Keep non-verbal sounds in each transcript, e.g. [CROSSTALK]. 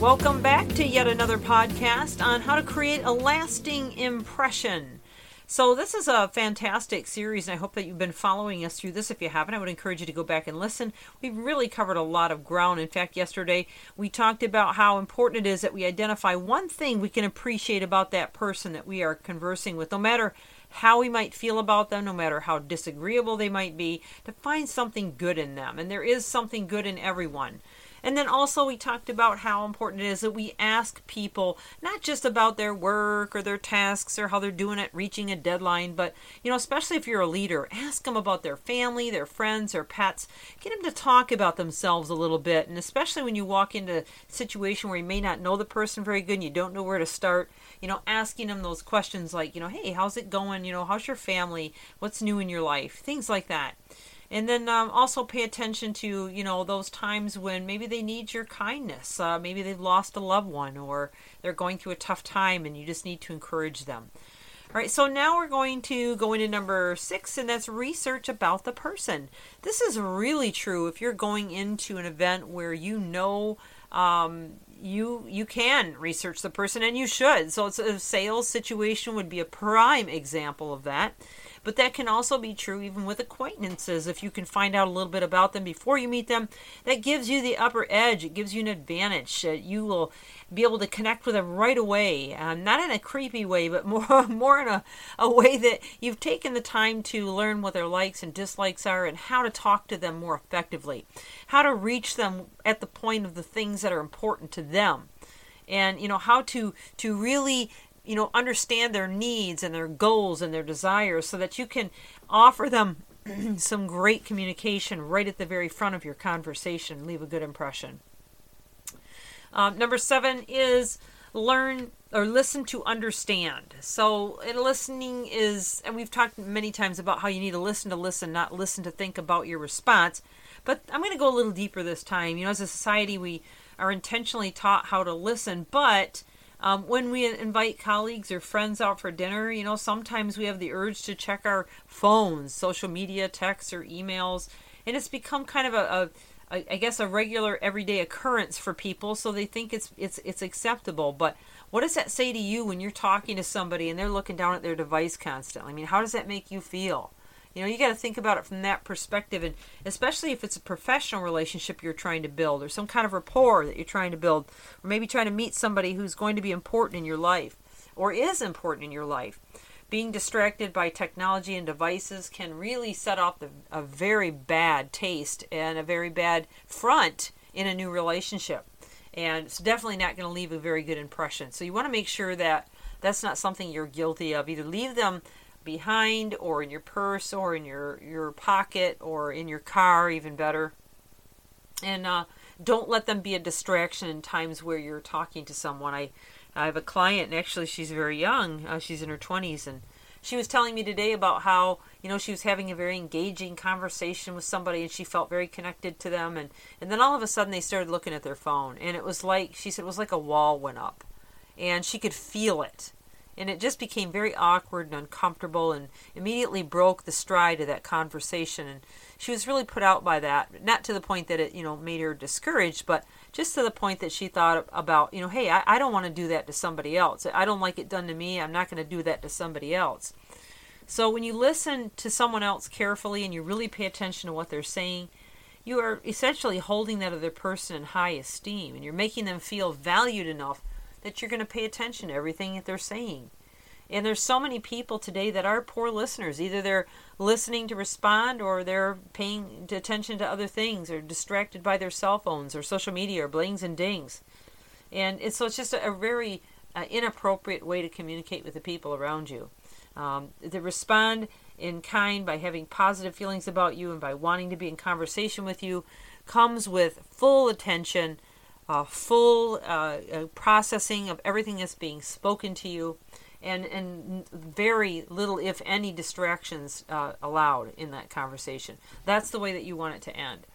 Welcome back to yet another podcast on how to create a lasting impression. So, this is a fantastic series, and I hope that you've been following us through this. If you haven't, I would encourage you to go back and listen. We've really covered a lot of ground. In fact, yesterday we talked about how important it is that we identify one thing we can appreciate about that person that we are conversing with, no matter how we might feel about them, no matter how disagreeable they might be, to find something good in them. And there is something good in everyone. And then also, we talked about how important it is that we ask people not just about their work or their tasks or how they're doing at reaching a deadline, but, you know, especially if you're a leader, ask them about their family, their friends, their pets. Get them to talk about themselves a little bit. And especially when you walk into a situation where you may not know the person very good and you don't know where to start, you know, asking them those questions like, you know, hey, how's it going? You know, how's your family? What's new in your life? Things like that and then um, also pay attention to you know those times when maybe they need your kindness uh, maybe they've lost a loved one or they're going through a tough time and you just need to encourage them. All right so now we're going to go into number six and that's research about the person. This is really true if you're going into an event where you know um, you you can research the person and you should. So it's a sales situation would be a prime example of that but that can also be true even with acquaintances. If you can find out a little bit about them before you meet them, that gives you the upper edge. It gives you an advantage. Uh, you will be able to connect with them right away, um, not in a creepy way, but [LAUGHS] more more in a, a way that you've taken the time to learn what their likes and dislikes are and how to talk to them more effectively, how to reach them at the point of the things that are important to them and you know how to to really you know understand their needs and their goals and their desires so that you can offer them [CLEARS THROAT] some great communication right at the very front of your conversation. Leave a good impression. Um, number seven is learn or listen to understand. So listening is and we've talked many times about how you need to listen to listen not listen to think about your response. But i'm going to go a little deeper this time. You know as a society we are intentionally taught how to listen but um, when we invite colleagues or friends out for dinner, you know, sometimes we have the urge to check our phones, social media, texts, or emails, and it's become kind of a, a I guess a regular everyday occurrence for people, so they think it's it's it's acceptable. But what does that say to you when you're talking to somebody and they're looking down at their device constantly? I mean, how does that make you feel? You know, you got to think about it from that perspective, and especially if it's a professional relationship you're trying to build, or some kind of rapport that you're trying to build, or maybe trying to meet somebody who's going to be important in your life, or is important in your life. Being distracted by technology and devices can really set off the, a very bad taste and a very bad front in a new relationship. And it's definitely not going to leave a very good impression. So you want to make sure that that's not something you're guilty of. Either leave them behind or in your purse or in your, your pocket or in your car, even better. And uh, don't let them be a distraction in times where you're talking to someone. I, I have a client, and actually she's very young. Uh, she's in her 20s, and she was telling me today about how you know she was having a very engaging conversation with somebody and she felt very connected to them and and then all of a sudden they started looking at their phone and it was like she said it was like a wall went up and she could feel it and it just became very awkward and uncomfortable and immediately broke the stride of that conversation. And she was really put out by that not to the point that it you know made her discouraged but just to the point that she thought about you know hey i, I don't want to do that to somebody else. I don't like it done to me. I'm not going to do that to somebody else. So when you listen to someone else carefully and you really pay attention to what they're saying you are essentially holding that other person in high esteem and you're making them feel valued enough that you're going to pay attention to everything that they're saying. And there's so many people today that are poor listeners. Either they're listening to respond or they're paying attention to other things or distracted by their cell phones or social media or blings and dings. And it's, so it's just a, a very uh, inappropriate way to communicate with the people around you. Um, they respond in kind by having positive feelings about you and by wanting to be in conversation with you comes with full attention uh, full uh, processing of everything that's being spoken to you. and and very little, if any, distractions uh, allowed in that conversation. That's the way that you want it to end.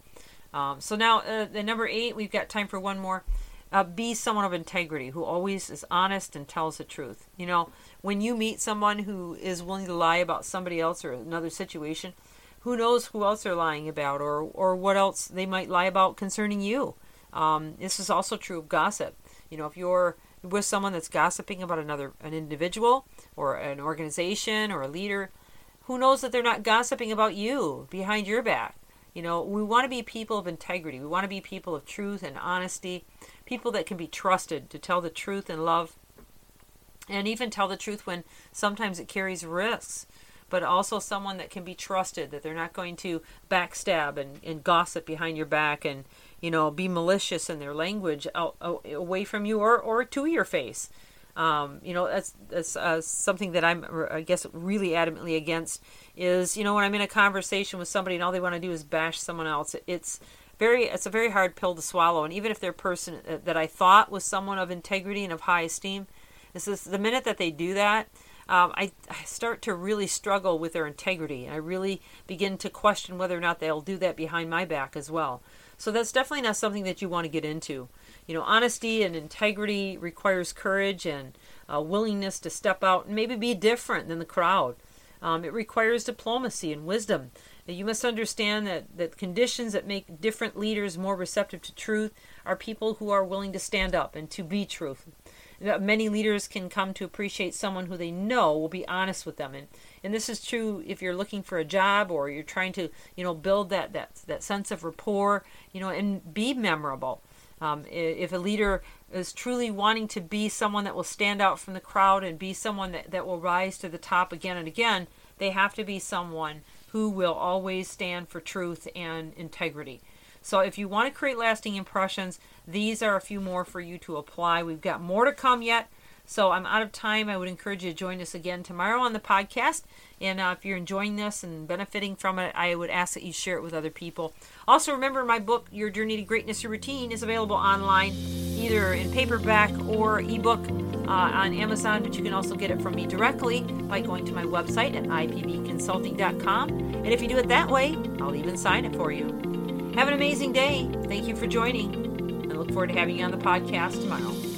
Um, so now, uh, the number eight, we've got time for one more. Uh, be someone of integrity who always is honest and tells the truth. You know, when you meet someone who is willing to lie about somebody else or another situation, who knows who else they're lying about or or what else they might lie about concerning you. Um, this is also true of gossip. You know, if you're with someone that's gossiping about another an individual or an organization or a leader, who knows that they're not gossiping about you behind your back? You know, we want to be people of integrity. We want to be people of truth and honesty, people that can be trusted to tell the truth and love, and even tell the truth when sometimes it carries risks. But also someone that can be trusted, that they're not going to backstab and, and gossip behind your back and, you know, be malicious in their language out, away from you or, or to your face. Um, you know, that's that's uh, something that I'm, I guess, really adamantly against. Is you know when I'm in a conversation with somebody and all they want to do is bash someone else. It's very, it's a very hard pill to swallow. And even if they're a person uh, that I thought was someone of integrity and of high esteem, this is the minute that they do that, um, I, I, start to really struggle with their integrity. I really begin to question whether or not they'll do that behind my back as well. So that's definitely not something that you want to get into. You know, honesty and integrity requires courage and uh, willingness to step out and maybe be different than the crowd. Um, it requires diplomacy and wisdom. You must understand that, that conditions that make different leaders more receptive to truth are people who are willing to stand up and to be truth. Many leaders can come to appreciate someone who they know will be honest with them. And, and this is true if you're looking for a job or you're trying to, you know, build that, that, that sense of rapport, you know, and be memorable. Um, if a leader is truly wanting to be someone that will stand out from the crowd and be someone that, that will rise to the top again and again, they have to be someone who will always stand for truth and integrity. So if you want to create lasting impressions, these are a few more for you to apply. We've got more to come yet. So I'm out of time. I would encourage you to join us again tomorrow on the podcast. And uh, if you're enjoying this and benefiting from it, I would ask that you share it with other people. Also, remember my book, Your Journey to Greatness, Your Routine, is available online, either in paperback or ebook uh, on Amazon. But you can also get it from me directly by going to my website at ipbconsulting.com. And if you do it that way, I'll even sign it for you. Have an amazing day. Thank you for joining. I look forward to having you on the podcast tomorrow.